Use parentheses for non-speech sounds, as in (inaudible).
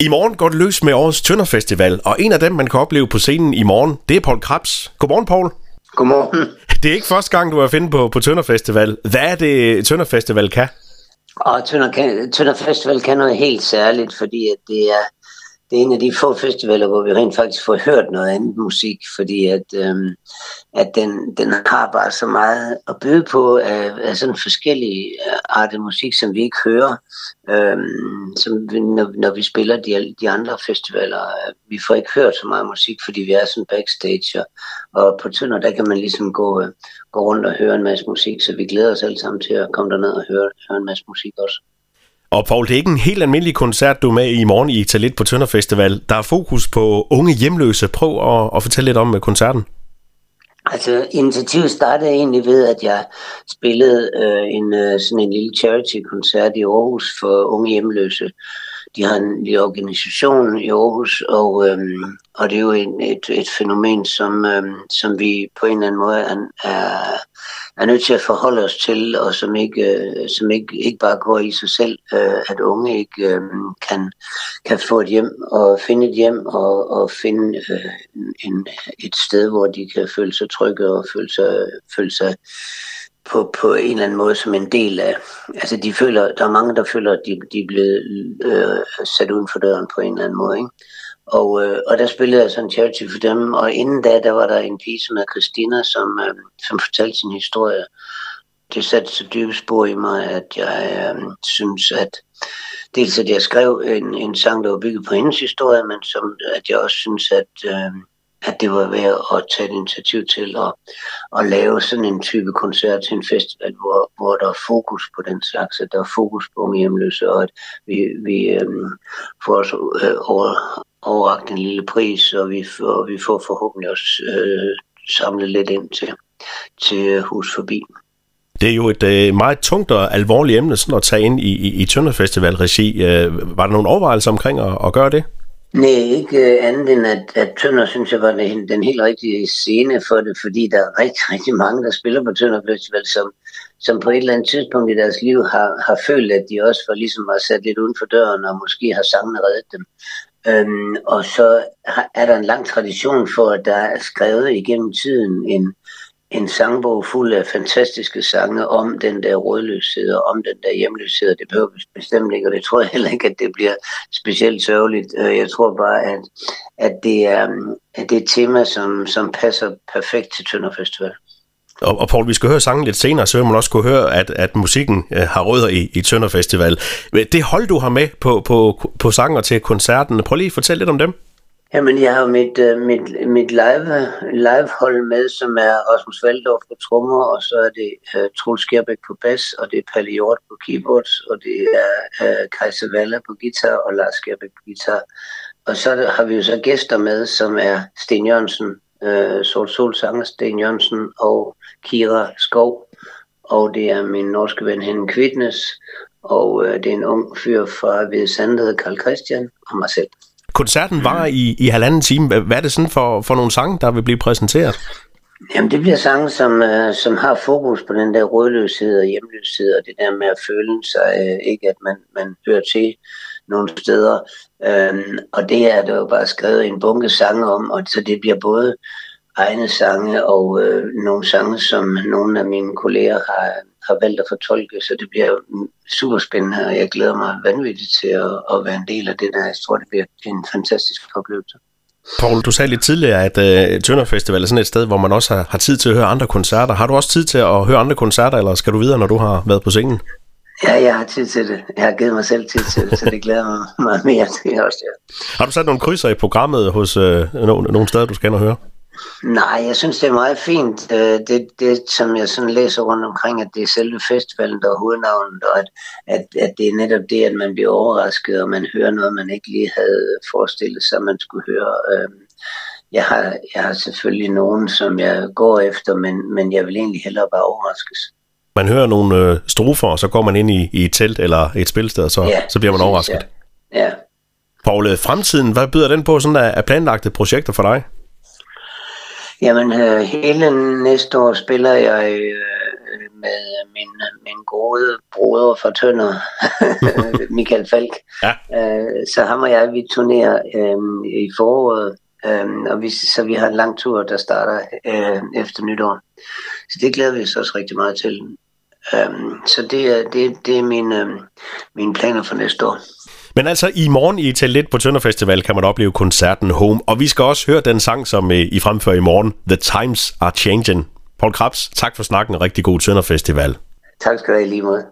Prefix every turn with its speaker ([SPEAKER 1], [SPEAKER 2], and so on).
[SPEAKER 1] I morgen går det løs med årets Tønder Festival, og en af dem, man kan opleve på scenen i morgen, det er Paul Krabs. Godmorgen, Paul.
[SPEAKER 2] Godmorgen. (laughs)
[SPEAKER 1] Det er ikke første gang, du er finde på, på Tønder Festival. Hvad er det, Tønder Festival kan?
[SPEAKER 2] Og Tønder, kan, Tønder Festival kan noget helt særligt, fordi at det er det er en af de få festivaler, hvor vi rent faktisk får hørt noget andet musik, fordi at, øhm, at den, den har bare så meget at byde på af, af sådan forskellige øh, arter musik, som vi ikke hører, øhm, som vi, når, når vi spiller de, de andre festivaler. Øh, vi får ikke hørt så meget musik, fordi vi er sådan backstage, og, og på Tønder, der kan man ligesom gå, øh, gå rundt og høre en masse musik, så vi glæder os alle sammen til at komme derned og høre, høre en masse musik også.
[SPEAKER 1] Og Paul, det er ikke en helt almindelig koncert, du er med i morgen i Talit på Tønder Festival. Der er fokus på unge hjemløse. Prøv at, at fortælle lidt om øh, koncerten.
[SPEAKER 2] Altså, initiativet startede egentlig ved, at jeg spillede øh, en øh, sådan en lille charity-koncert i Aarhus for unge hjemløse. De har en lille organisation i Aarhus, og, øhm, og det er jo en, et, et fænomen, som, øhm, som vi på en eller anden måde er, er, er nødt til at forholde os til, og som ikke, øh, som ikke, ikke bare går i sig selv, øh, at unge ikke øh, kan, kan få et hjem og finde et hjem og, og finde øh, en, et sted, hvor de kan føle sig trygge og føle sig, føle sig på, på en eller anden måde som en del af, altså de føler, der er mange, der føler, at de, de er blevet øh, sat uden for døren på en eller anden måde, ikke? Og, øh, og der spillede jeg sådan en charity for dem, og inden da, der var der en pige, som hedder Christina, som, øh, som fortalte sin historie. Det satte så dybe spor i mig, at jeg øh, synes, at dels at jeg skrev en, en sang, der var bygget på hendes historie, men som, at jeg også synes, at øh, at det var værd at tage et initiativ til at, at lave sådan en type koncert til en festival, hvor, hvor der er fokus på den slags, at der er fokus på unge hjemløse, og at vi, vi øh, får os øh, over, overragt en lille pris, og vi får, vi får forhåbentlig også øh, samlet lidt ind til, til Hus Forbi.
[SPEAKER 1] Det er jo et øh, meget tungt og alvorligt emne sådan at tage ind i, i, i Tønder Festival-regi. Øh, var der nogle overvejelser omkring at, at gøre det?
[SPEAKER 2] Nej, ikke øh, andet end at, at Tønder synes jeg var den, den helt rigtige scene for det, fordi der er rigtig, (laughs) rigtig mange, der spiller på Tønder Festival, som, som på et eller andet tidspunkt i deres liv har, har følt, at de også var ligesom var sat lidt uden for døren, og måske har sangene reddet dem. Øhm, og så er der en lang tradition for, at der er skrevet igennem tiden en, en sangbog fuld af fantastiske sange om den der rådløshed og om den der hjemløshed. Det behøver bestemt ikke, og det tror jeg heller ikke, at det bliver specielt sørgeligt. Øh, jeg tror bare, at, at, det, er, at det er et tema, som, som passer perfekt til Tønder Festival.
[SPEAKER 1] Og, og Paul, vi skal høre sangen lidt senere, så vil man også kunne høre, at, at musikken øh, har rødder i, i Tønder Festival. Det hold, du har med på, på, på sanger til koncerten, prøv lige at fortælle lidt om dem.
[SPEAKER 2] Jamen, jeg har mit, øh, mit, mit live, hold med, som er Rasmus Valdorf på trommer, og så er det uh, Troels Skjerbæk på bas, og det er Palle Hjort på keyboards, og det er uh, Kajsa Valle på guitar, og Lars Skjerbæk på guitar. Og så har vi jo så gæster med, som er Sten Jørgensen, uh, Sol Sol sanger Sten Jørgensen, og Kira Skov, og det er min norske ven Henning Kvitnes, og uh, det er en ung fyr fra Hvide hedder Karl Christian, og mig selv.
[SPEAKER 1] Koncerten var i, i halvanden time. Hvad er det sådan for, for nogle sange, der vil blive præsenteret?
[SPEAKER 2] Jamen, det bliver sange, som, uh, som har fokus på den der rødløshed og hjemløshed, og det der med at føle sig, uh, ikke at man, man hører til nogle steder. Øhm, og det er der jo bare skrevet en bunke sange om, og så det bliver både egne sange og øh, nogle sange, som nogle af mine kolleger har, har valgt at fortolke, så det bliver super spændende, og jeg glæder mig vanvittigt til at, at være en del af det der. Jeg tror, det bliver en fantastisk oplevelse.
[SPEAKER 1] Paul, du sagde lidt tidligere, at øh, Tønder Festival er sådan et sted, hvor man også har, har tid til at høre andre koncerter. Har du også tid til at høre andre koncerter, eller skal du videre, når du har været på scenen?
[SPEAKER 2] Ja, jeg har tid til det. Jeg har givet mig selv tid til det, så det glæder mig meget mere (laughs) til også. Ja.
[SPEAKER 1] Har du sat nogle krydser i programmet hos uh, nogle steder, du skal og høre?
[SPEAKER 2] Nej, jeg synes, det er meget fint. Øh, det, det som jeg sådan læser rundt omkring, at det er selve festivalen, der er hovednavnet, og at, at, at det er netop det, at man bliver overrasket, og man hører noget, man ikke lige havde forestillet sig, man skulle høre. Øhm, jeg har, jeg har selvfølgelig nogen, som jeg går efter, men, men jeg vil egentlig hellere bare overraskes.
[SPEAKER 1] Man hører nogle øh, strofer, og så går man ind i, i et telt eller et spilsted, og så, ja, så bliver man overrasket.
[SPEAKER 2] Ja. ja.
[SPEAKER 1] Paul, øh, fremtiden, hvad byder den på sådan af planlagte projekter for dig?
[SPEAKER 2] Jamen, øh, hele næste år spiller jeg øh, med min, min gode broder fra Tønder, (laughs) Michael Falk. Ja. Øh, så ham og jeg, vi turnerer øh, i foråret, øh, og vi, så vi har en lang tur, der starter øh, efter nytår. Så det glæder vi os også rigtig meget til. Um, så det er, det, det er mine, um, mine planer for næste år.
[SPEAKER 1] Men altså, i morgen i Talit på Tønder Festival kan man opleve koncerten Home, og vi skal også høre den sang, som uh, I fremfører i morgen, The Times Are Changing. Paul Krabs, tak for snakken, og rigtig god Tønder Festival.
[SPEAKER 2] Tak skal du have lige måde.